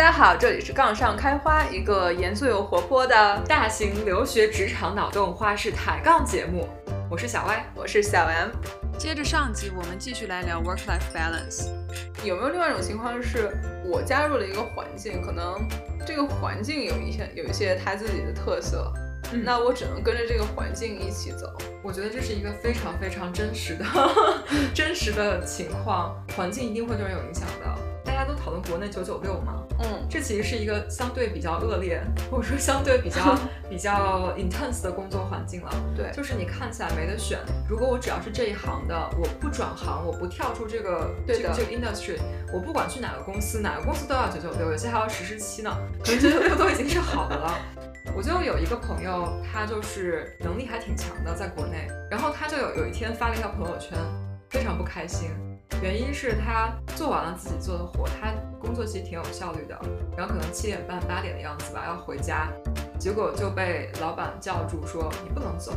家好，这里是杠上开花，一个严肃又活泼的大型留学职场脑洞花式抬杠节目。我是小歪，我是小 M。接着上集，我们继续来聊 work-life balance。有没有另外一种情况是，我加入了一个环境，可能这个环境有一些有一些它自己的特色，那我只能跟着这个环境一起走。我觉得这是一个非常非常真实的 真实的情况，环境一定会对人有影响的。大家都讨论国内九九六嘛，嗯，这其实是一个相对比较恶劣，或者说相对比较 比较 intense 的工作环境了。对，就是你看起来没得选。如果我只要是这一行的，我不转行，我不跳出这个这个这个 industry，我不管去哪个公司，哪个公司都要九九六，有些还要实施期呢。可能九九六都已经是好的了。我就有一个朋友，他就是能力还挺强的，在国内，然后他就有有一天发了一条朋友圈，非常不开心。原因是他做完了自己做的活，他工作其实挺有效率的，然后可能七点半八点的样子吧要回家，结果就被老板叫住说你不能走，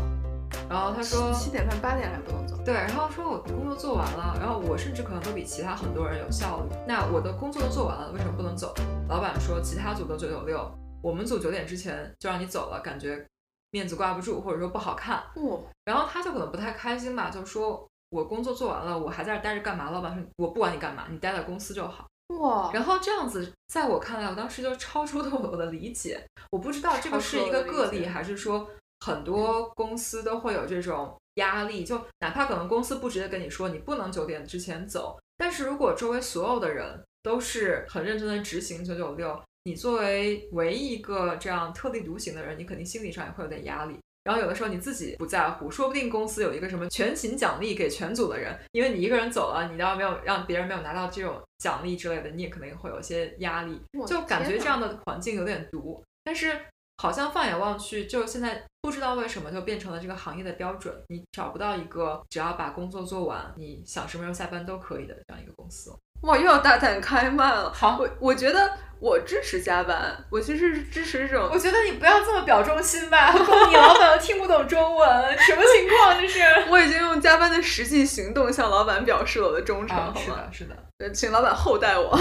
然后他说七点半八点还不能走，对，然后说我工作做完了，然后我甚至可能都比其他很多人有效率，那我的工作都做完了，为什么不能走？老板说其他组都九九六，我们组九点之前就让你走了，感觉面子挂不住，或者说不好看，哦，然后他就可能不太开心吧，就说。我工作做完了，我还在这待着干嘛？老板说我不管你干嘛，你待在公司就好。哇！然后这样子，在我看来，我当时就超出了我的理解。我不知道这个是一个个例，还是说很多公司都会有这种压力。就哪怕可能公司不直接跟你说你不能九点之前走，但是如果周围所有的人都是很认真的执行九九六，你作为唯一一个这样特立独行的人，你肯定心理上也会有点压力。然后有的时候你自己不在乎，说不定公司有一个什么全勤奖励给全组的人，因为你一个人走了，你要没有让别人没有拿到这种奖励之类的，你也可能会有些压力，就感觉这样的环境有点毒。但是好像放眼望去，就现在不知道为什么就变成了这个行业的标准，你找不到一个只要把工作做完，你想什么时候下班都可以的这样一个公司。哇，又要大胆开麦了。好，我我觉得我支持加班，我其实是支持这种。我觉得你不要这么表忠心吧，你老板都听不懂中文，什么情况这是？我已经用加班的实际行动向老板表示了我的忠诚，好吗？是的，是的。请老板厚待我。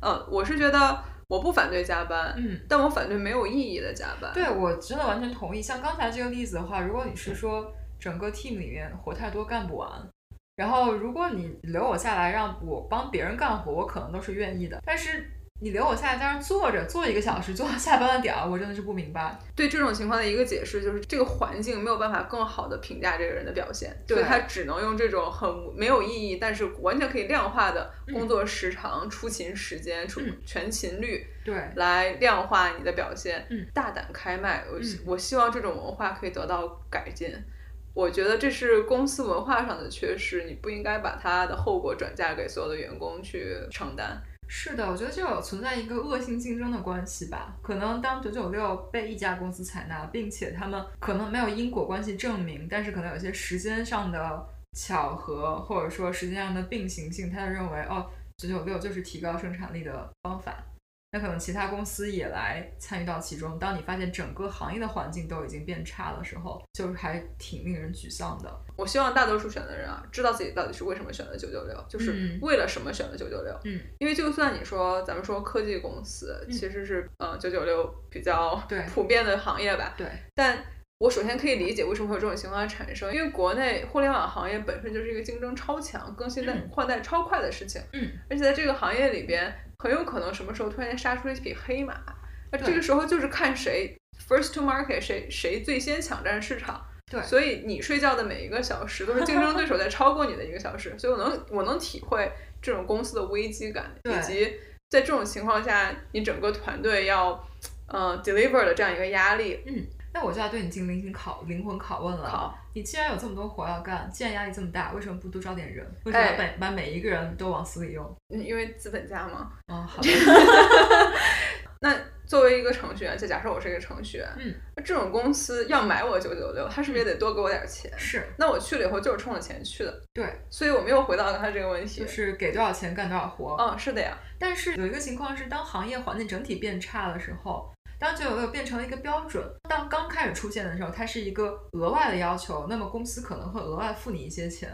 嗯，我是觉得我不反对加班，嗯，但我反对没有意义的加班。对，我真的完全同意。像刚才这个例子的话，如果你是说整个 team 里面活太多干不完。然后，如果你留我下来，让我帮别人干活，我可能都是愿意的。但是你留我下来在那坐着，坐一个小时，坐到下班的点儿，我真的是不明白。对这种情况的一个解释就是，这个环境没有办法更好的评价这个人的表现，所以他只能用这种很没有意义，但是完全可以量化的工作时长、出勤时间、出全勤率，对，来量化你的表现。嗯，大胆开麦，我我希望这种文化可以得到改进。我觉得这是公司文化上的缺失，你不应该把它的后果转嫁给所有的员工去承担。是的，我觉得就有存在一个恶性竞争的关系吧。可能当九九六被一家公司采纳，并且他们可能没有因果关系证明，但是可能有些时间上的巧合，或者说时间上的并行性，他就认为哦，九九六就是提高生产力的方法。那可能其他公司也来参与到其中。当你发现整个行业的环境都已经变差的时候，就是还挺令人沮丧的。我希望大多数选的人啊，知道自己到底是为什么选择九九六，就是为了什么选择九九六。嗯，因为就算你说咱们说科技公司其实是呃九九六比较普遍的行业吧。对。但我首先可以理解为什么会有这种情况产生，因为国内互联网行业本身就是一个竞争超强、更新代换代超快的事情。嗯。而且在这个行业里边。很有可能什么时候突然间杀出了一匹黑马，那这个时候就是看谁 first to market，谁谁最先抢占市场。对，所以你睡觉的每一个小时都是竞争对手在 超过你的一个小时，所以我能我能体会这种公司的危机感，以及在这种情况下你整个团队要呃 deliver 的这样一个压力。嗯。那我就要对你进行拷灵魂拷问了。好，你既然有这么多活要干，既然压力这么大，为什么不多招点人？为什么把把每一个人都往死里用？因为资本家嘛。哦，好的。那作为一个程序员，就假设我是一个程序员，嗯，那这种公司要买我九九六，他是不是也得多给我点钱？是。那我去了以后就是冲着钱去的。对。所以我们又回到刚才这个问题，就是给多少钱干多少活。嗯，是的呀。但是有一个情况是，当行业环境整体变差的时候。当九九六变成了一个标准，当刚开始出现的时候，它是一个额外的要求，那么公司可能会额外付你一些钱。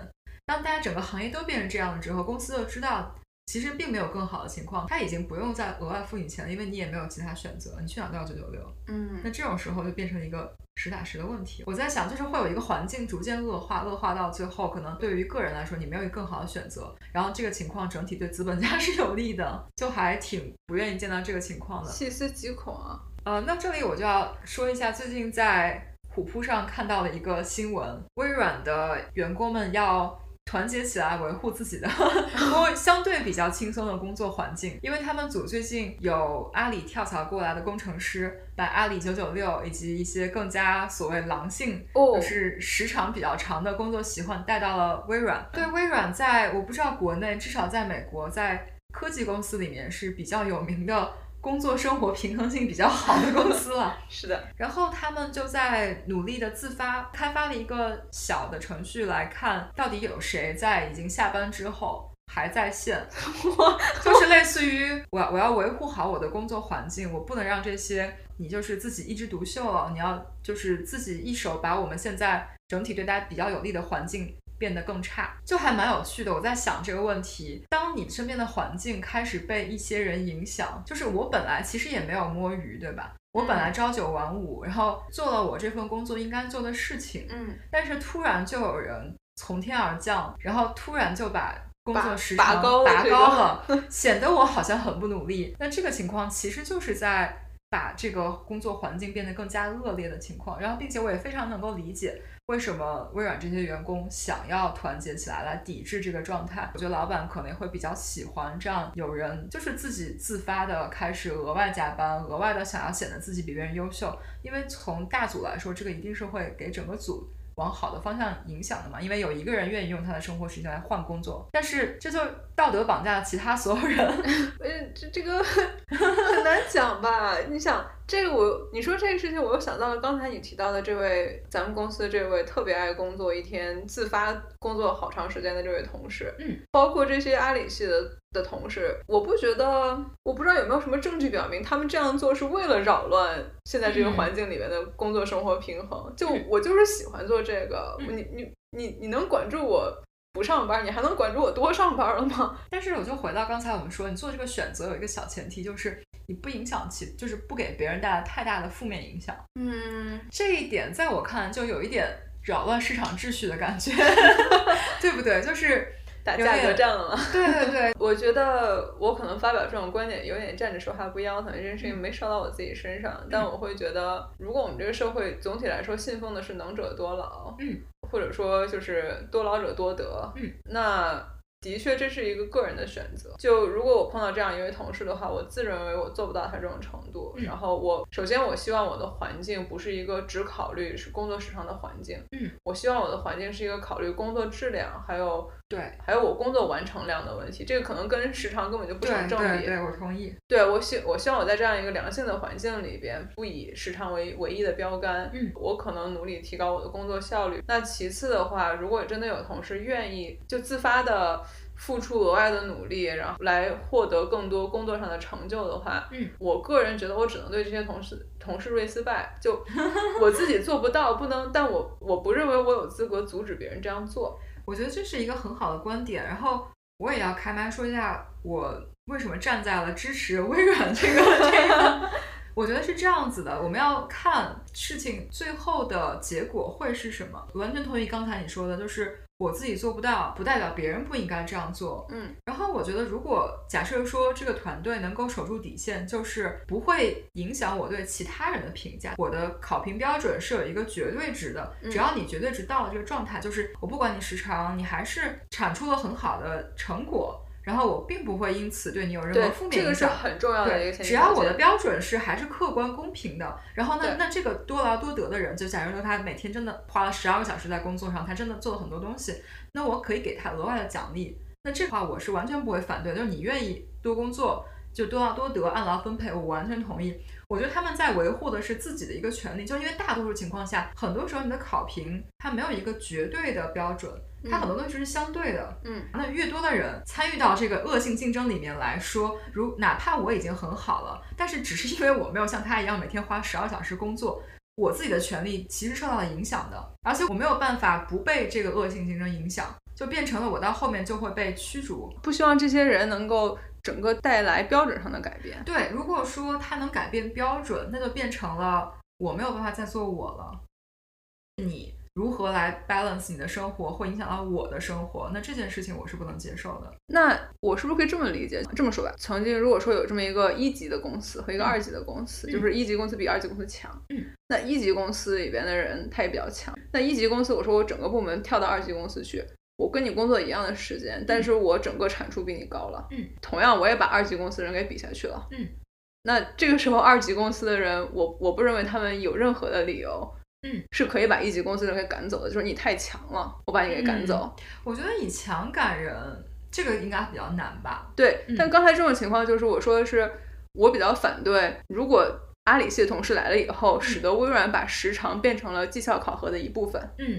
当大家整个行业都变成这样了之后，公司就知道其实并没有更好的情况，他已经不用再额外付你钱了，因为你也没有其他选择，你去哪都要九九六。嗯，那这种时候就变成一个实打实的问题。我在想，就是会有一个环境逐渐恶化，恶化到最后，可能对于个人来说，你没有一个更好的选择，然后这个情况整体对资本家 是有利的，就还挺不愿意见到这个情况的。细思极恐啊！呃，那这里我就要说一下，最近在虎扑上看到了一个新闻，微软的员工们要。团结起来维护自己的，相对比较轻松的工作环境，因为他们组最近有阿里跳槽过来的工程师，把阿里九九六以及一些更加所谓狼性，就是时长比较长的工作习惯带到了微软。对，微软在我不知道国内，至少在美国，在科技公司里面是比较有名的。工作生活平衡性比较好的公司了，是的。然后他们就在努力的自发开发了一个小的程序，来看到底有谁在已经下班之后还在线。就是类似于我我要维护好我的工作环境，我不能让这些你就是自己一枝独秀了，你要就是自己一手把我们现在整体对大家比较有利的环境。变得更差，就还蛮有趣的。我在想这个问题：当你身边的环境开始被一些人影响，就是我本来其实也没有摸鱼，对吧？我本来朝九晚五，然后做了我这份工作应该做的事情，嗯，但是突然就有人从天而降，然后突然就把工作时长拔高了，显得我好像很不努力。那这个情况其实就是在把这个工作环境变得更加恶劣的情况。然后，并且我也非常能够理解。为什么微软这些员工想要团结起来来抵制这个状态？我觉得老板可能会比较喜欢这样有人就是自己自发的开始额外加班，额外的想要显得自己比别人优秀。因为从大组来说，这个一定是会给整个组。往好的方向影响的嘛，因为有一个人愿意用他的生活时间来换工作，但是这就道德绑架了其他所有人。嗯，这这个 很难讲吧？你想这个我，你说这个事情，我又想到了刚才你提到的这位咱们公司这位特别爱工作，一天自发工作好长时间的这位同事。嗯，包括这些阿里系的。的同事，我不觉得，我不知道有没有什么证据表明他们这样做是为了扰乱现在这个环境里面的工作生活平衡。就我就是喜欢做这个，你你你你能管住我不上班，你还能管住我多上班了吗？但是我就回到刚才我们说，你做这个选择有一个小前提，就是你不影响其，就是不给别人带来太大的负面影响。嗯，这一点在我看来就有一点扰乱市场秩序的感觉，对不对？就是。打价格战了嘛？对对对，我觉得我可能发表这种观点有点站着说话不腰疼，这件事情没烧到我自己身上。但我会觉得，如果我们这个社会总体来说信奉的是能者多劳，嗯，或者说就是多劳者多得，嗯，那。的确，这是一个个人的选择。就如果我碰到这样一位同事的话，我自认为我做不到他这种程度。然后我首先我希望我的环境不是一个只考虑是工作时长的环境。嗯，我希望我的环境是一个考虑工作质量，还有对，还有我工作完成量的问题。这个可能跟时长根本就不成正比。对，对我同意。对我希我希望我在这样一个良性的环境里边，不以时长为唯一的标杆。嗯，我可能努力提高我的工作效率。那其次的话，如果真的有同事愿意就自发的。付出额外的努力，然后来获得更多工作上的成就的话，嗯，我个人觉得我只能对这些同事同事 respect，就我自己做不到，不能，但我我不认为我有资格阻止别人这样做。我觉得这是一个很好的观点，然后我也要开麦说一下，我为什么站在了支持微软这个 这个。我觉得是这样子的，我们要看事情最后的结果会是什么。完全同意刚才你说的，就是。我自己做不到，不代表别人不应该这样做。嗯，然后我觉得，如果假设说这个团队能够守住底线，就是不会影响我对其他人的评价。我的考评标准是有一个绝对值的，只要你绝对值到了这个状态，就是我不管你时长，你还是产出了很好的成果。然后我并不会因此对你有任何负面影响。这个是很重要的一个前提。只要我的标准是还是客观公平的，然后那那这个多劳多得的人，就假如说他每天真的花了十二个小时在工作上，他真的做了很多东西，那我可以给他额外的奖励。那这话我是完全不会反对，就是你愿意多工作就多劳多得，按劳分配，我完全同意。我觉得他们在维护的是自己的一个权利，就因为大多数情况下，很多时候你的考评它没有一个绝对的标准。它很多东西是相对的，嗯，那越多的人参与到这个恶性竞争里面来说，如哪怕我已经很好了，但是只是因为我没有像他一样每天花十二小时工作，我自己的权利其实受到了影响的，而且我没有办法不被这个恶性竞争影响，就变成了我到后面就会被驱逐。不希望这些人能够整个带来标准上的改变。对，如果说它能改变标准，那就变成了我没有办法再做我了。你。如何来 balance 你的生活，会影响到我的生活？那这件事情我是不能接受的。那我是不是可以这么理解？这么说吧，曾经如果说有这么一个一级的公司和一个二级的公司，就是一级公司比二级公司强，嗯，那一级公司里边的人他也比较强。那一级公司，我说我整个部门跳到二级公司去，我跟你工作一样的时间，但是我整个产出比你高了，嗯，同样我也把二级公司人给比下去了，嗯，那这个时候二级公司的人，我我不认为他们有任何的理由。嗯，是可以把一级公司人给赶走的，就是你太强了，我把你给赶走。我觉得以强赶人，这个应该比较难吧？对，但刚才这种情况就是我说的是，我比较反对，如果阿里系的同事来了以后，使得微软把时长变成了绩效考核的一部分。嗯，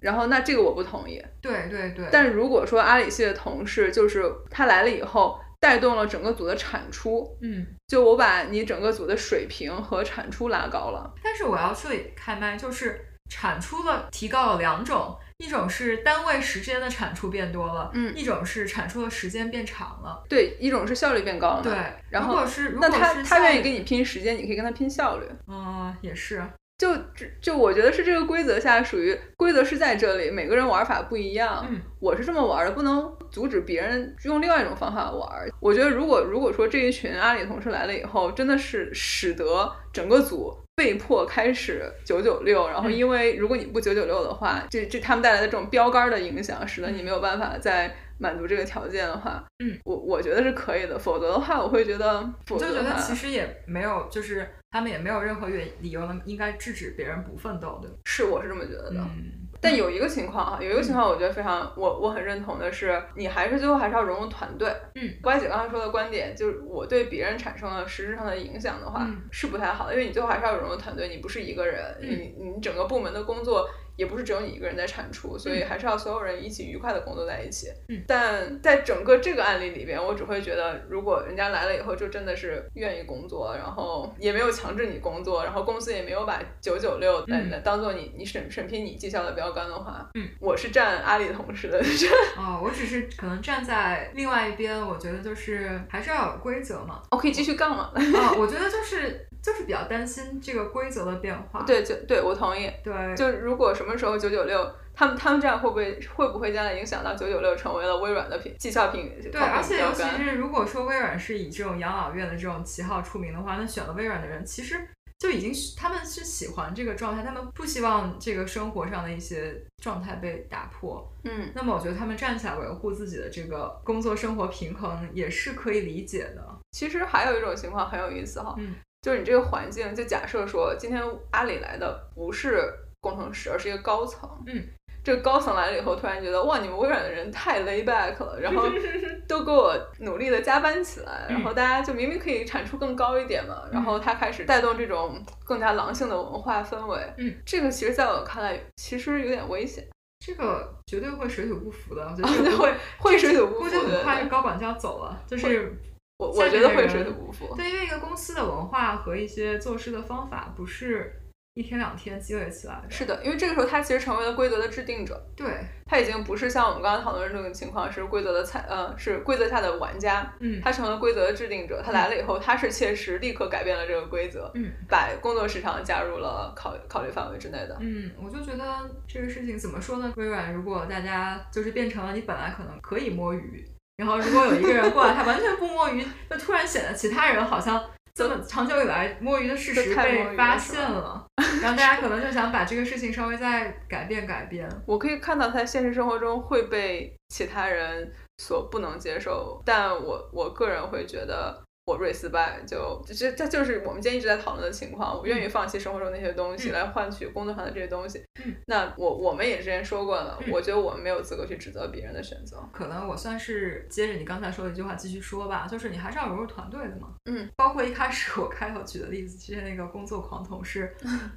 然后那这个我不同意。对对对。但如果说阿里系的同事就是他来了以后。带动了整个组的产出，嗯，就我把你整个组的水平和产出拉高了。但是我要这里开麦，就是产出了提高了两种，一种是单位时间的产出变多了，嗯，一种是产出的时间变长了。对，一种是效率变高了。对，然后如果是那他他愿意跟你拼时间，你可以跟他拼效率。嗯，也是。就就我觉得是这个规则下属于规则是在这里，每个人玩法不一样。嗯，我是这么玩的，不能阻止别人用另外一种方法玩。我觉得如果如果说这一群阿里同事来了以后，真的是使得整个组被迫开始九九六，然后因为如果你不九九六的话，这这他们带来的这种标杆的影响，使得你没有办法再满足这个条件的话，嗯，我我觉得是可以的。否则的话，我会觉得，我就觉得其实也没有就是。他们也没有任何原理由能应该制止别人不奋斗的，是我是这么觉得的。嗯，但有一个情况啊，有一个情况我觉得非常我我很认同的是，你还是最后还是要融入团队。嗯，乖姐刚才说的观点就是我对别人产生了实质上的影响的话是不太好的，因为你最后还是要融入团队，你不是一个人，你你整个部门的工作。也不是只有你一个人在产出，所以还是要所有人一起愉快的工作在一起。嗯，但在整个这个案例里边，我只会觉得，如果人家来了以后就真的是愿意工作，然后也没有强制你工作，然后公司也没有把九九六呃当做你你审审批你绩效的标杆的话，嗯，我是站阿里同事的。哦，我只是可能站在另外一边，我觉得就是还是要有规则嘛。我可以继续杠嘛？啊，我觉得就是。就是比较担心这个规则的变化。对，就对我同意。对，就如果什么时候九九六，他们他们这样会不会会不会将来影响到九九六成为了微软的品绩效品？对，而且尤其是如果说微软是以这种养老院的这种旗号出名的话，那选了微软的人其实就已经他们是喜欢这个状态，他们不希望这个生活上的一些状态被打破。嗯，那么我觉得他们站起来维护自己的这个工作生活平衡也是可以理解的。其实还有一种情况很有意思哈。嗯。就是你这个环境，就假设说今天阿里来的不是工程师，而是一个高层。嗯，这个高层来了以后，突然觉得哇，你们微软的人太 lay back 了，然后 都给我努力的加班起来，然后大家就明明可以产出更高一点嘛，然后他开始带动这种更加狼性的文化氛围。嗯，这个其实在我看来，其实有点危险。这个绝对会水土不服的，我觉得会会水土不服。估计很快高管就要走了，就是。我我觉得会水土不服。对，因为一个公司的文化和一些做事的方法不是一天两天积累起来的。是的，因为这个时候他其实成为了规则的制定者。对，他已经不是像我们刚刚讨论这种情况，是规则的参呃是规则下的玩家。嗯，他成了规则的制定者。他来了以后，他是切实立刻改变了这个规则。嗯，把工作时长加入了考考虑范围之内的。嗯，我就觉得这个事情怎么说呢？微软如果大家就是变成了你本来可能可以摸鱼。然后，如果有一个人过来，他完全不摸鱼，就突然显得其他人好像这么长久以来摸鱼的事实被发现了，然后大家可能就想把这个事情稍微再改变改变。我可以看到他现实生活中会被其他人所不能接受，但我我个人会觉得。我 e s p e 就这这就是我们今天一直在讨论的情况。我愿意放弃生活中那些东西来换取工作上的这些东西。那我我们也之前说过了，我觉得我们没有资格去指责别人的选择。可能我算是接着你刚才说的一句话继续说吧，就是你还是要融入团队的嘛。嗯，包括一开始我开头举的例子，其实那个工作狂同事，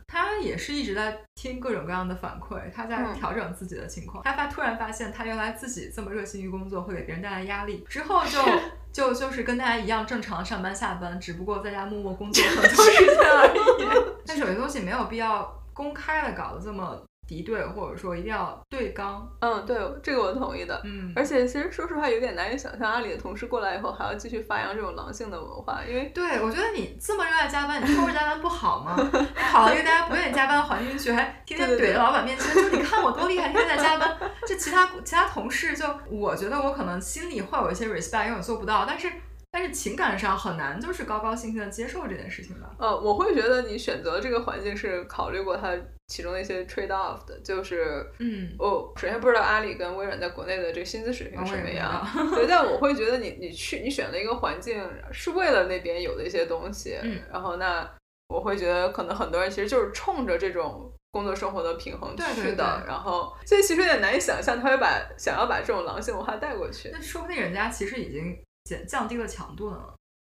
他也是一直在听各种各样的反馈，他在调整自己的情况。他发突然发现，他原来自己这么热心于工作，会给别人带来压力，之后就。就就是跟大家一样正常上班下班，只不过在家默默工作很多时间而已。但是有些东西没有必要公开的搞得这么敌对，或者说一定要对刚。嗯，对，这个我同意的。嗯，而且其实说实话，有点难以想象阿里的同事过来以后还要继续发扬这种狼性的文化，因为对我觉得你这么热爱加班，你偷着加班不好吗？好了一个大家不愿意加班的环境去，还天天怼着老板面前说你看我多厉害，天天在加班。这其他其他同事就我觉得我可能心里会有一些 respect，因为我做不到，但是。但是情感上很难，就是高高兴兴的接受这件事情吧。呃，我会觉得你选择这个环境是考虑过它其中的一些 trade off 的，就是，嗯，我首先不知道阿里跟微软在国内的这个薪资水平什么样，对，但我会觉得你你去你选了一个环境是为了那边有的一些东西，嗯，然后那我会觉得可能很多人其实就是冲着这种工作生活的平衡去的，然后所以其实有点难以想象他会把想要把这种狼性文化带过去，那说不定人家其实已经。减降低了强度呢，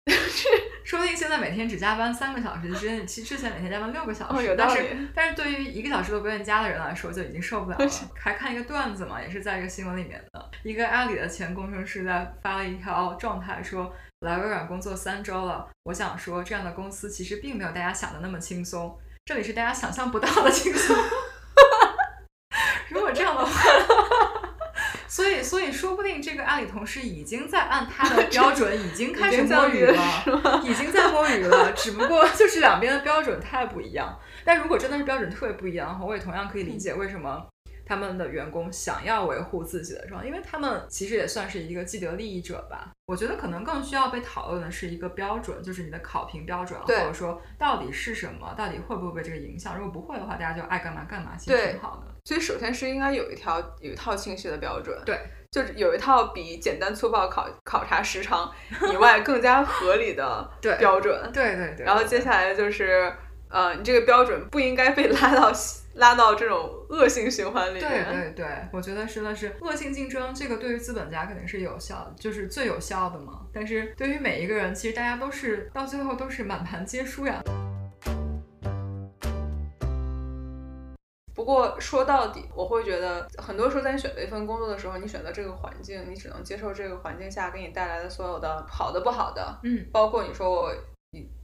说不定现在每天只加班三个小时，之前其之前每天加班六个小时，但是但是对于一个小时都不愿意加的人来说，就已经受不了了。还看一个段子嘛，也是在一个新闻里面的，一个阿里的前工程师在发了一条状态，说来微软工作三周了，我想说这样的公司其实并没有大家想的那么轻松，这里是大家想象不到的轻松。如果这样的话。所以，说不定这个阿里同事已经在按他的 标准，已经开始摸鱼了，已经在摸鱼了。只不过就是两边的标准太不一样。但如果真的是标准特别不一样的话，我也同样可以理解为什么他们的员工想要维护自己的状态，因为他们其实也算是一个既得利益者吧。我觉得可能更需要被讨论的是一个标准，就是你的考评标准，或者说到底是什么，到底会不会被这个影响。如果不会的话，大家就爱干嘛干嘛，其实挺好的。所以，首先是应该有一条有一套清晰的标准，对，就是有一套比简单粗暴考考察时长以外更加合理的 标准，对对对。然后接下来就是，呃，你这个标准不应该被拉到拉到这种恶性循环里面。对对对，我觉得是的是恶性竞争，这个对于资本家肯定是有效，就是最有效的嘛。但是对于每一个人，其实大家都是到最后都是满盘皆输呀。不过说到底，我会觉得很多时候在你选择一份工作的时候，你选择这个环境，你只能接受这个环境下给你带来的所有的好的、不好的。嗯，包括你说我，你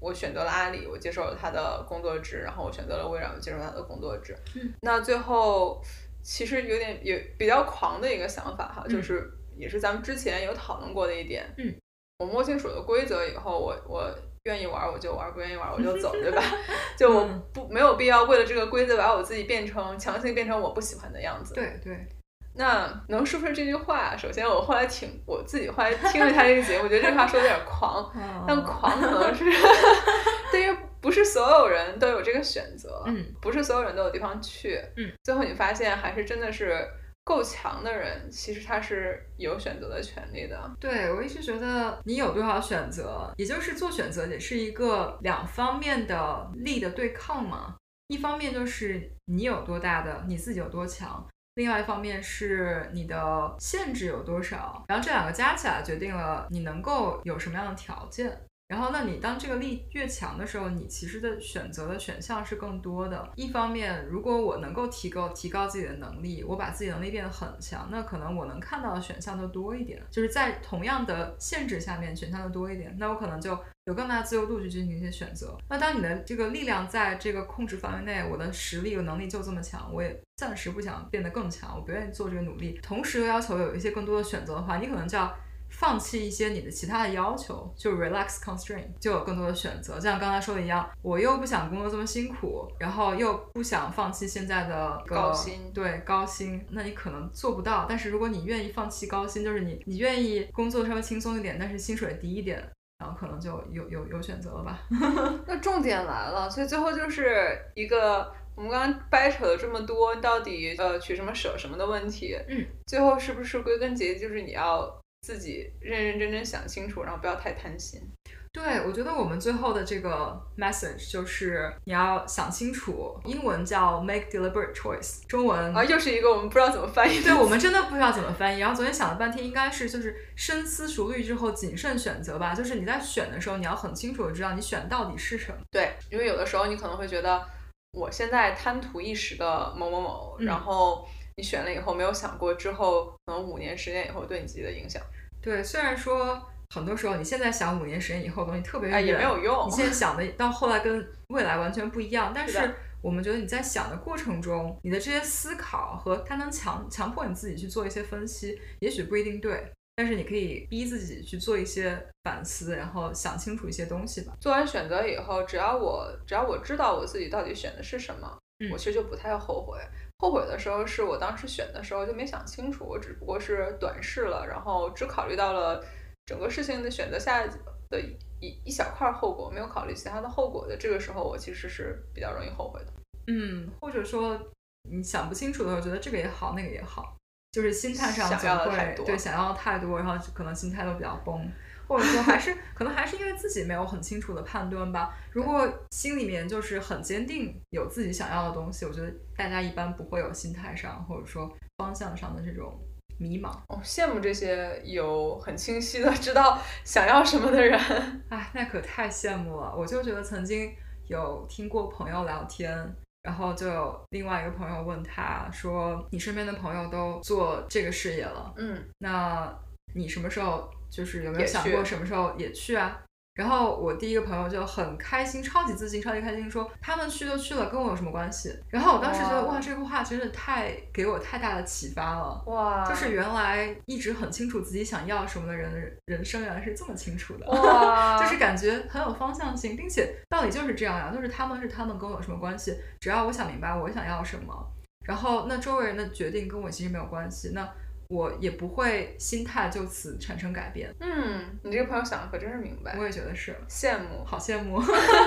我选择了阿里，我接受了他的工作制，然后我选择了微软，我接受他的工作制。嗯，那最后其实有点有比较狂的一个想法哈，就是也是咱们之前有讨论过的一点。嗯，我摸清楚了规则以后，我我。愿意玩我就玩，不愿意玩我就走，对吧？就我不没有必要为了这个规则把我自己变成强行变成我不喜欢的样子。对对。那能说出这句话，首先我后来挺我自己后来听了一下这个节目，我觉得这句话说的有点狂，但狂可能是 对于不是所有人都有这个选择，嗯，不是所有人都有地方去，嗯，最后你发现还是真的是。够强的人，其实他是有选择的权利的。对我一直觉得，你有多少选择，也就是做选择也是一个两方面的力的对抗嘛。一方面就是你有多大的，你自己有多强；，另外一方面是你的限制有多少。然后这两个加起来，决定了你能够有什么样的条件。然后，那你当这个力越强的时候，你其实的选择的选项是更多的。一方面，如果我能够提高提高自己的能力，我把自己能力变得很强，那可能我能看到的选项就多一点。就是在同样的限制下面，选项就多一点，那我可能就有更大自由度去进行一些选择。那当你的这个力量在这个控制范围内，我的实力和能力就这么强，我也暂时不想变得更强，我不愿意做这个努力，同时又要求有一些更多的选择的话，你可能就要。放弃一些你的其他的要求，就 relax constraint，就有更多的选择。就像刚才说的一样，我又不想工作这么辛苦，然后又不想放弃现在的高薪，对高薪，那你可能做不到。但是如果你愿意放弃高薪，就是你你愿意工作稍微轻松一点，但是薪水低一点，然后可能就有有有选择了吧。那重点来了，所以最后就是一个我们刚刚掰扯了这么多，到底呃取什么舍什么的问题，嗯，最后是不是归根结底就是你要。自己认认真真想清楚，然后不要太贪心。对，我觉得我们最后的这个 message 就是你要想清楚，英文叫 make deliberate choice，中文啊又是一个我们不知道怎么翻译。对，我们真的不知道怎么翻译。然后昨天想了半天，应该是就是深思熟虑之后谨慎选择吧。就是你在选的时候，你要很清楚的知道你选到底是什么。对，因为有的时候你可能会觉得我现在贪图一时的某某某，然后。你选了以后没有想过之后可能五年十年以后对你自己的影响？对，虽然说很多时候你现在想五年十年以后的东西特别远，也没有用。你现在想的到后来跟未来完全不一样，但是我们觉得你在想的过程中，你的这些思考和它能强强迫你自己去做一些分析，也许不一定对。但是你可以逼自己去做一些反思，然后想清楚一些东西吧。做完选择以后，只要我只要我知道我自己到底选的是什么，我其实就不太后悔。后悔的时候是我当时选的时候就没想清楚，我只不过是短视了，然后只考虑到了整个事情的选择下的一一小块后果，没有考虑其他的后果的。这个时候我其实是比较容易后悔的。嗯，或者说你想不清楚的时候，觉得这个也好，那个也好。就是心态上总会对想要的太多，然后可能心态都比较崩，或者说还是可能还是因为自己没有很清楚的判断吧。如果心里面就是很坚定有自己想要的东西，我觉得大家一般不会有心态上或者说方向上的这种迷茫。哦，羡慕这些有很清晰的知道想要什么的人。哎，那可太羡慕了。我就觉得曾经有听过朋友聊天。然后就有另外一个朋友问他说：“你身边的朋友都做这个事业了，嗯，那你什么时候就是有没有想过什么时候也去啊？”然后我第一个朋友就很开心，超级自信，超级开心，说他们去就去了，跟我有什么关系？然后我当时觉得哇，这个话真的太给我太大的启发了，哇，就是原来一直很清楚自己想要什么的人，人生原来是这么清楚的，哇，就是感觉很有方向性，并且道理就是这样呀，就是他们是他们跟我有什么关系？只要我想明白我想要什么，然后那周围人的决定跟我其实没有关系，那。我也不会心态就此产生改变。嗯，你这个朋友想的可真是明白。我也觉得是，羡慕，好羡慕。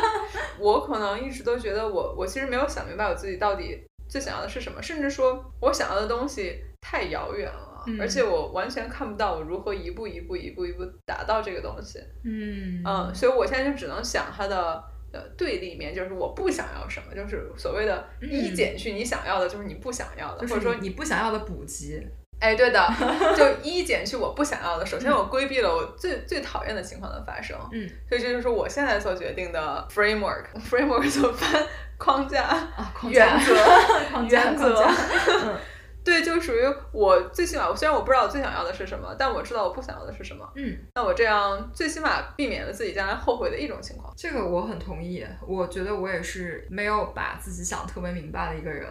我可能一直都觉得我，我其实没有想明白我自己到底最想要的是什么，甚至说我想要的东西太遥远了，而且我完全看不到我如何一步一步、一步一步达到这个东西。嗯嗯，所以我现在就只能想它的呃对立面，就是我不想要什么，就是所谓的一减去你想要的，就是你不想要的，或者说你不想要的补给。哎，对的，就一减去我不想要的。首先，我规避了我最最讨厌的情况的发生。嗯，所以这就是我现在所决定的 framework，framework 所翻框架啊，原则，原则。对，就属于我最起码，虽然我不知道我最想要的是什么，但我知道我不想要的是什么。嗯，那我这样最起码避免了自己将来后悔的一种情况。这个我很同意，我觉得我也是没有把自己想特别明白的一个人。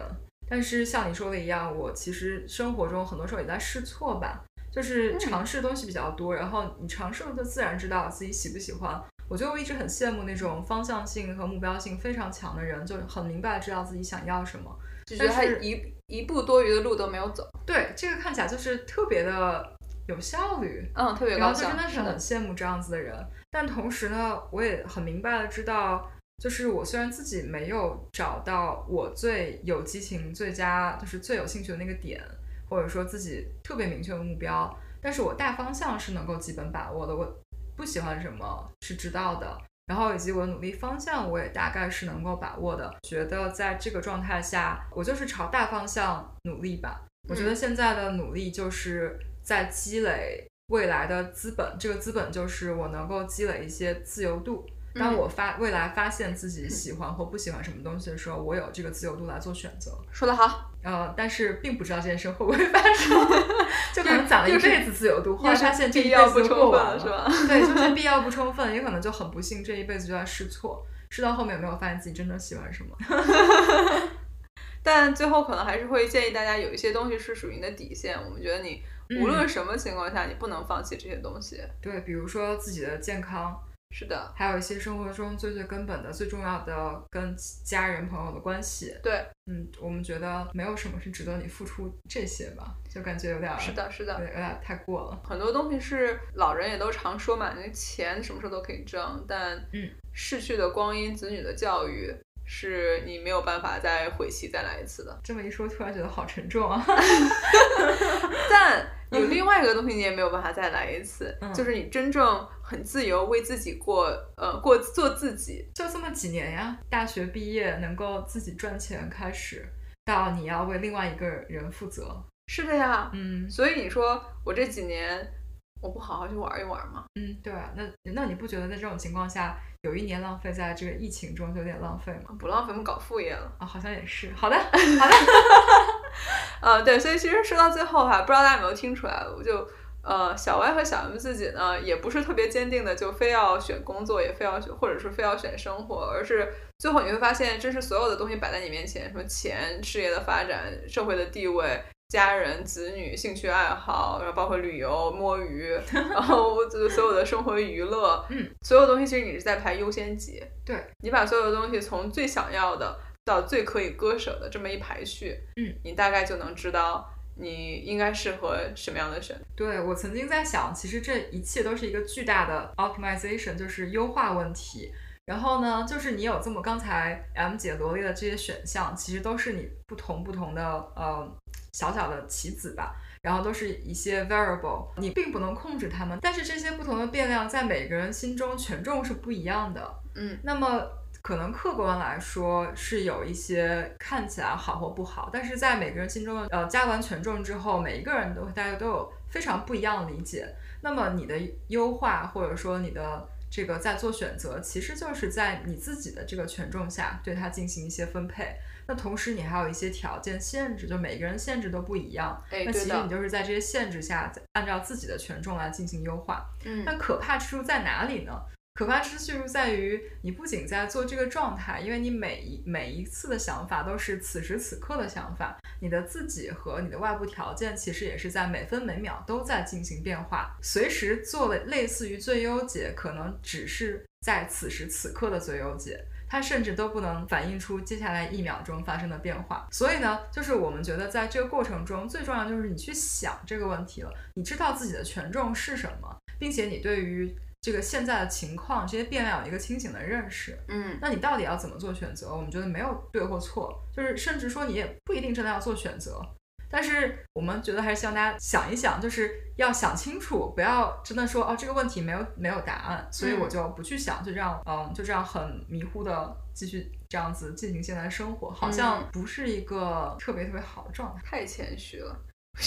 但是像你说的一样，我其实生活中很多时候也在试错吧，就是尝试东西比较多，然后你尝试了就自然知道自己喜不喜欢。我觉得我一直很羡慕那种方向性和目标性非常强的人，就很明白知道自己想要什么，但是一一步多余的路都没有走。对，这个看起来就是特别的有效率，嗯，特别高效，然后就真的是很羡慕这样子的人。但同时呢，我也很明白的知道。就是我虽然自己没有找到我最有激情、最佳就是最有兴趣的那个点，或者说自己特别明确的目标，但是我大方向是能够基本把握的。我不喜欢什么是知道的，然后以及我的努力方向我也大概是能够把握的。觉得在这个状态下，我就是朝大方向努力吧。我觉得现在的努力就是在积累未来的资本，这个资本就是我能够积累一些自由度。当我发未来发现自己喜欢或不喜欢什么东西的时候，我有这个自由度来做选择。说得好，呃，但是并不知道这件事会不会发生，就可能攒了一辈子自由度，后来发现这一辈子就过完了，是吧？对，就是必 要不充分，也可能就很不幸，这一辈子就在试错，试到后面有没有发现自己真正喜欢什么？但最后可能还是会建议大家有一些东西是属于你的底线，我们觉得你无论什么情况下，你不能放弃这些东西。对，比如说自己的健康。是的，还有一些生活中最最根本的、最重要的跟家人朋友的关系。对，嗯，我们觉得没有什么是值得你付出这些吧，就感觉有点是的，是的，有点太过了。很多东西是老人也都常说嘛，那钱什么时候都可以挣，但嗯，逝去的光阴、子女的教育，是你没有办法再回期再来一次的。这么一说，突然觉得好沉重啊。但有另外一个东西，你也没有办法再来一次，就是你真正。很自由，为自己过，呃，过做自己，就这么几年呀。大学毕业能够自己赚钱，开始到你要为另外一个人负责，是的呀，嗯。所以你说我这几年我不好好去玩一玩吗？嗯，对啊。那那你不觉得在这种情况下，有一年浪费在这个疫情中就有点浪费吗？不浪费，我们搞副业了啊，好像也是。好的，好的。呃，对，所以其实说到最后哈，不知道大家有没有听出来，我就。呃，小 Y 和小 M 自己呢，也不是特别坚定的，就非要选工作，也非要选，或者是非要选生活，而是最后你会发现，真是所有的东西摆在你面前，什么钱、事业的发展、社会的地位、家人、子女、兴趣爱好，然后包括旅游、摸鱼，然后就是所有的生活娱乐，嗯，所有东西其实你是在排优先级，对你把所有的东西从最想要的到最可以割舍的这么一排序，嗯，你大概就能知道。你应该适合什么样的选？对我曾经在想，其实这一切都是一个巨大的 optimization，就是优化问题。然后呢，就是你有这么刚才 M 姐罗列的这些选项，其实都是你不同不同的呃小小的棋子吧。然后都是一些 variable，你并不能控制它们，但是这些不同的变量在每个人心中权重是不一样的。嗯，那么。可能客观来说是有一些看起来好或不好，但是在每个人心中，呃，加完权重之后，每一个人都大家都有非常不一样的理解。那么你的优化或者说你的这个在做选择，其实就是在你自己的这个权重下对它进行一些分配。那同时你还有一些条件限制，就每个人限制都不一样。哎，那其实你就是在这些限制下，按照自己的权重来进行优化。嗯，那可怕之处在哪里呢？可怕之处就在于，你不仅在做这个状态，因为你每一每一次的想法都是此时此刻的想法，你的自己和你的外部条件其实也是在每分每秒都在进行变化。随时做了类似于最优解，可能只是在此时此刻的最优解，它甚至都不能反映出接下来一秒钟发生的变化。所以呢，就是我们觉得在这个过程中，最重要就是你去想这个问题了，你知道自己的权重是什么，并且你对于。这个现在的情况，这些变量有一个清醒的认识，嗯，那你到底要怎么做选择？我们觉得没有对或错，就是甚至说你也不一定真的要做选择，但是我们觉得还是希望大家想一想，就是要想清楚，不要真的说哦这个问题没有没有答案，所以我就不去想，就这样，嗯，就这样很迷糊的继续这样子进行现在的生活，好像不是一个特别特别好的状态，太谦虚了。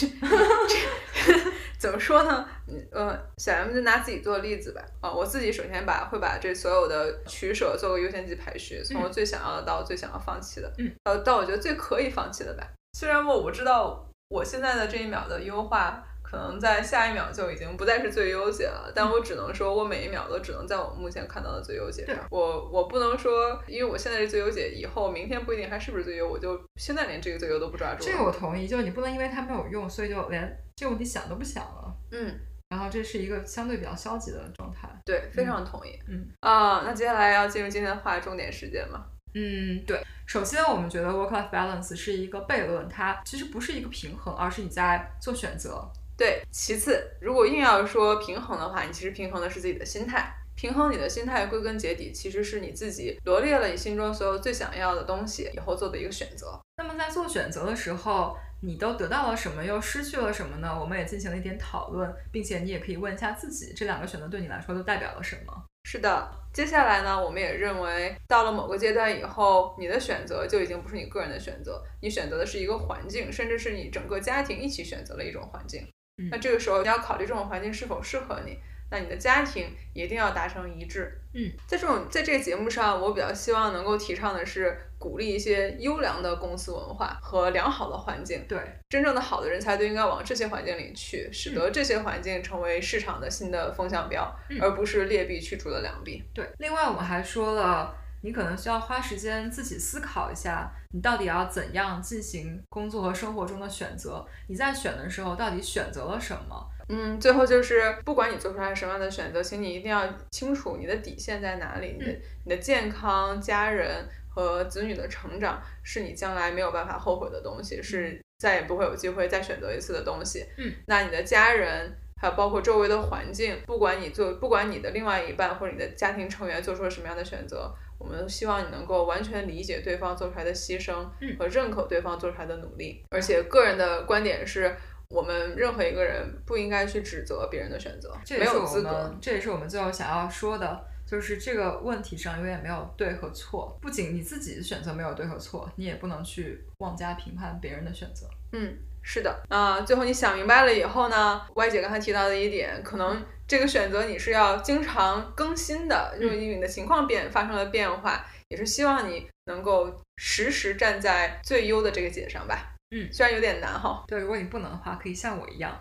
怎么说呢？呃，小 M 就拿自己做例子吧。啊，我自己首先把会把这所有的取舍做个优先级排序，从我最想要的到我最想要放弃的，嗯，呃，到我觉得最可以放弃的吧。虽然我不知道我现在的这一秒的优化。可能在下一秒就已经不再是最优解了，但我只能说，我每一秒都只能在我目前看到的最优解上。我我不能说，因为我现在是最优解，以后明天不一定还是不是最优，我就现在连这个最优都不抓住。这个我同意，就是你不能因为它没有用，所以就连这个问题想都不想了。嗯，然后这是一个相对比较消极的状态。对，非常同意。嗯啊，那接下来要进入今天的话重点时间吗？嗯，对。首先，我们觉得 work-life balance 是一个悖论，它其实不是一个平衡，而是你在做选择。对，其次，如果硬要说平衡的话，你其实平衡的是自己的心态。平衡你的心态，归根结底其实是你自己罗列了你心中所有最想要的东西以后做的一个选择。那么在做选择的时候，你都得到了什么，又失去了什么呢？我们也进行了一点讨论，并且你也可以问一下自己，这两个选择对你来说都代表了什么？是的，接下来呢，我们也认为到了某个阶段以后，你的选择就已经不是你个人的选择，你选择的是一个环境，甚至是你整个家庭一起选择了一种环境。那这个时候你要考虑这种环境是否适合你，那你的家庭一定要达成一致。嗯，在这种在这个节目上，我比较希望能够提倡的是鼓励一些优良的公司文化和良好的环境。对，真正的好的人才都应该往这些环境里去，使得这些环境成为市场的新的风向标，而不是劣币驱逐的良币。对，另外我们还说了。你可能需要花时间自己思考一下，你到底要怎样进行工作和生活中的选择？你在选的时候到底选择了什么？嗯，最后就是不管你做出来什么样的选择，请你一定要清楚你的底线在哪里。你的你的健康、家人和子女的成长是你将来没有办法后悔的东西，是再也不会有机会再选择一次的东西。嗯，那你的家人还有包括周围的环境，不管你做，不管你的另外一半或者你的家庭成员做出了什么样的选择。我们希望你能够完全理解对方做出来的牺牲，和认可对方做出来的努力。而且个人的观点是，我们任何一个人不应该去指责别人的选择，没有资格。这也是我们最后想要说的，就是这个问题上永远没有对和错。不仅你自己的选择没有对和错，你也不能去妄加评判别人的选择。嗯，是的。啊，最后你想明白了以后呢，Y 姐刚才提到的一点，可能。这个选择你是要经常更新的，因为你的情况变发生了变化，也是希望你能够时时站在最优的这个解上吧。嗯，虽然有点难哈。对，如果你不能的话，可以像我一样，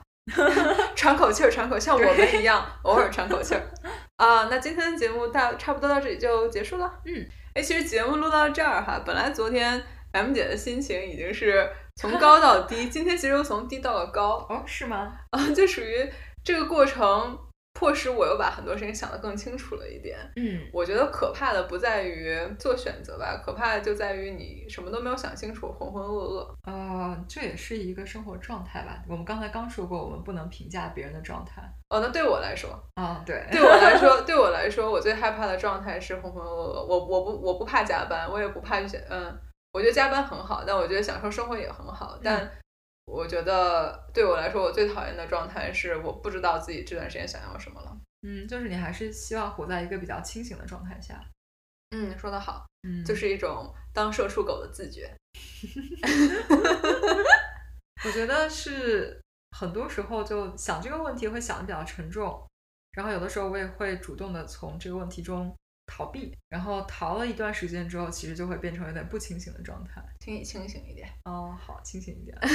喘口气儿，喘口，像我们一样，偶尔喘口气儿。啊，那今天的节目到差不多到这里就结束了。嗯，哎，其实节目录到这儿哈，本来昨天 M 姐的心情已经是从高到低，今天其实又从低到了高。哦，是吗？啊，就属于这个过程。迫使我又把很多事情想得更清楚了一点。嗯，我觉得可怕的不在于做选择吧，可怕的就在于你什么都没有想清楚，浑浑噩噩。呃，这也是一个生活状态吧。我们刚才刚说过，我们不能评价别人的状态。哦，那对我来说，啊，对，对我来说，对我来说，我最害怕的状态是浑浑噩噩。我我不我不怕加班，我也不怕去嗯，我觉得加班很好，但我觉得享受生活也很好，但。我觉得对我来说，我最讨厌的状态是我不知道自己这段时间想要什么了。嗯，就是你还是希望活在一个比较清醒的状态下。嗯，说得好。嗯，就是一种当社畜狗的自觉。我觉得是很多时候就想这个问题会想的比较沉重，然后有的时候我也会主动的从这个问题中。逃避，然后逃了一段时间之后，其实就会变成有点不清醒的状态。请你清醒一点。哦，好，清醒一点。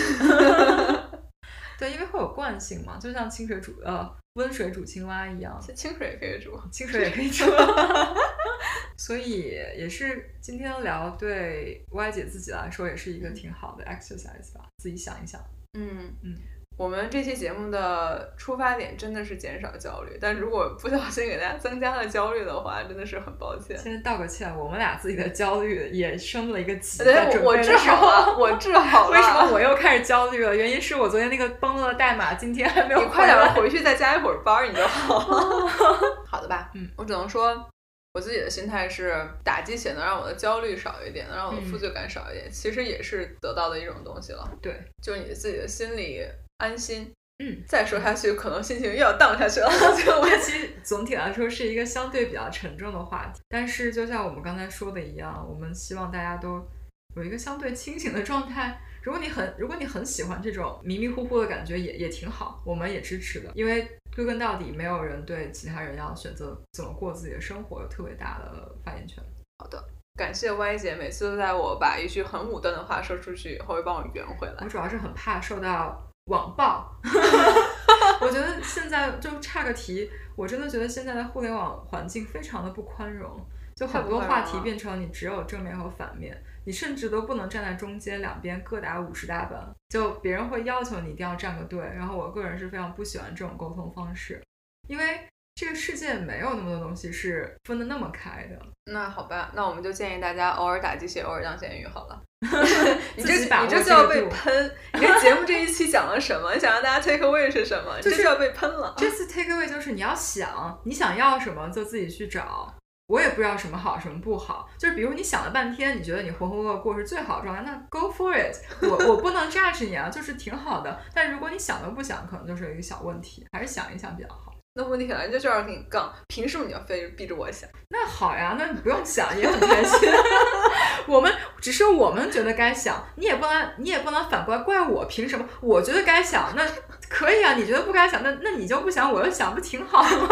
对，因为会有惯性嘛，就像清水煮呃温水煮青蛙一样。清水也可以煮，清水也可以煮。所以也是今天聊，对 Y 姐自己来说也是一个挺好的 exercise 吧，自己想一想。嗯嗯。我们这期节目的出发点真的是减少焦虑，但如果不小心给大家增加了焦虑的话，真的是很抱歉。先道个歉，我们俩自己的焦虑也升了一个级。对，我治好了，我治好了。为什么我又开始焦虑了？原因是我昨天那个崩了的代码，今天还没有。你快点回去再加一会儿班，你就好了。好的吧？嗯，我只能说，我自己的心态是打鸡血能让我的焦虑少一点，能让我的负罪感少一点，其实也是得到的一种东西了。对，就是你自己的心里。安心，嗯，再说下去可能心情又要荡下去了。所以我其实总体来说是一个相对比较沉重的话题，但是就像我们刚才说的一样，我们希望大家都有一个相对清醒的状态。如果你很如果你很喜欢这种迷迷糊糊的感觉，也也挺好，我们也支持的。因为归根到底，没有人对其他人要选择怎么过自己的生活有特别大的发言权。好的，感谢 Y 姐，每次都在我把一句很武断的话说出去以后，会帮我圆回来。我主要是很怕受到。网暴，我觉得现在就差个题，我真的觉得现在的互联网环境非常的不宽容，就很多话题变成你只有正面和反面，你甚至都不能站在中间，两边各打五十大板，就别人会要求你一定要站个队，然后我个人是非常不喜欢这种沟通方式，因为。这个世界没有那么多东西是分的那么开的。那好吧，那我们就建议大家偶尔打鸡血，偶尔当咸鱼好了。你这你这就要被喷。你看节目这一期讲了什么？你 想让大家 take away 是什么？就是要被喷了。这次 take away 就是你要想你想要什么就自己去找。我也不知道什么好什么不好。就是比如你想了半天，你觉得你浑浑噩过是最好的状态，那 go for it。我我不能 judge 你啊，就是挺好的。但如果你想都不想，可能就是一个小问题，还是想一想比较好。那问题来就是要跟你杠，凭什么你要非逼着我想？那好呀，那你不用想也很开心。我们只是我们觉得该想，你也不能你也不能反过来怪我，凭什么？我觉得该想，那可以啊。你觉得不该想，那那你就不想，我又想，不挺好吗？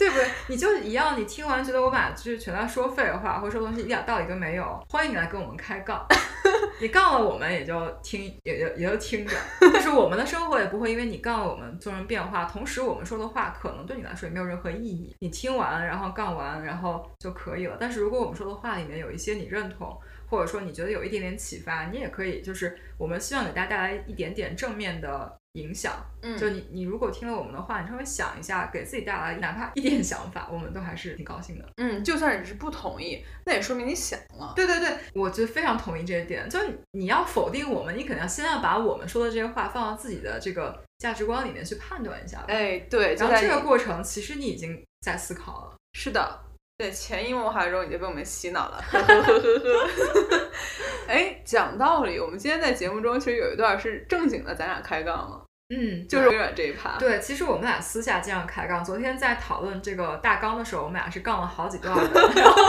对不对？你就一样，你听完觉得我把就是全在说废话，或者说东西一点道理都没有，欢迎你来跟我们开杠。你杠了我们也就听，也也也就听着。就是我们的生活也不会因为你杠了我们做成变化。同时，我们说的话可能对你来说也没有任何意义。你听完，然后杠完，然后就可以了。但是如果我们说的话里面有一些你认同，或者说你觉得有一点点启发，你也可以，就是我们希望给大家带来一点点正面的。影响，嗯，就你你如果听了我们的话，你稍微想一下，给自己带来哪怕一点想法，我们都还是挺高兴的。嗯，就算你是不同意，那也说明你想了。对对对，我就非常同意这一点。就你要否定我们，你肯定要先要把我们说的这些话放到自己的这个价值观里面去判断一下。哎，对，然后这个过程其实你已经在思考了。是的，对，潜移默化中已经被我们洗脑了。呵呵呵呵呵。哎，讲道理，我们今天在节目中其实有一段是正经的，咱俩开杠了。嗯，就是微软这一趴。对，其实我们俩私下经常开杠。昨天在讨论这个大纲的时候，我们俩是杠了好几段的。然后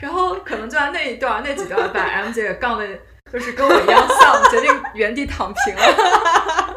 然后可能就在那一段、那几段，把 M 姐杠的，就是跟我一样丧，决定原地躺平了。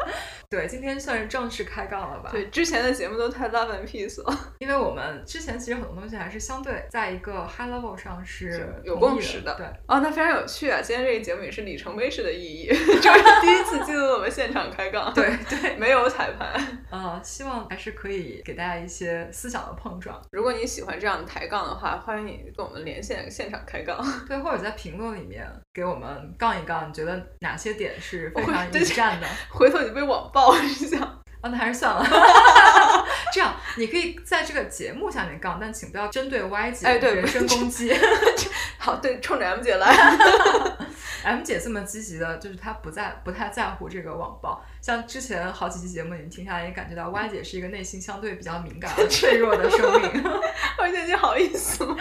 对，今天算是正式开杠了吧？对，之前的节目都太 love and peace 了。因为我们之前其实很多东西还是相对在一个 high level 上是有共识的。对，哦，那非常有趣啊！今天这个节目也是里程碑式的意义，就是第一次进入我们现场开杠。对对，没有彩排。嗯，希望还是可以给大家一些思想的碰撞。如果你喜欢这样的抬杠的话，欢迎你跟我们连线现场开杠。对，或者在评论里面给我们杠一杠，你觉得哪些点是非常引战的？回头你被网暴，你想？啊，那还是算了。这样，你可以在这个节目下面杠，但请不要针对 Y 姐哎，对人身攻击。好，对，冲着 M 姐来。M 姐这么积极的，就是她不在，不太在乎这个网暴。像之前好几期节目，你们听下来也感觉到 Y 姐是一个内心相对比较敏感、脆弱的生命。Y 姐，你好意思吗？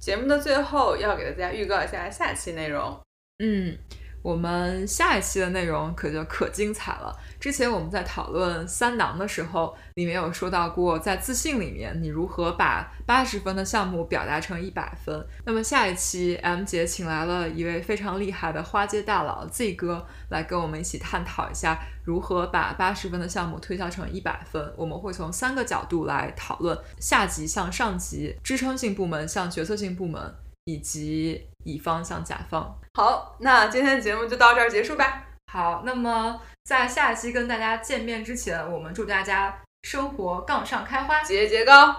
节目的最后要给大家预告一下下期内容。嗯。我们下一期的内容可就可精彩了。之前我们在讨论三囊的时候，里面有说到过，在自信里面，你如何把八十分的项目表达成一百分。那么下一期，M 姐请来了一位非常厉害的花街大佬 Z 哥，来跟我们一起探讨一下如何把八十分的项目推销成一百分。我们会从三个角度来讨论：下级向上级，支撑性部门向决策性部门。以及乙方向甲方。好，那今天的节目就到这儿结束吧。好，那么在下一期跟大家见面之前，我们祝大家生活杠上开花，节节高。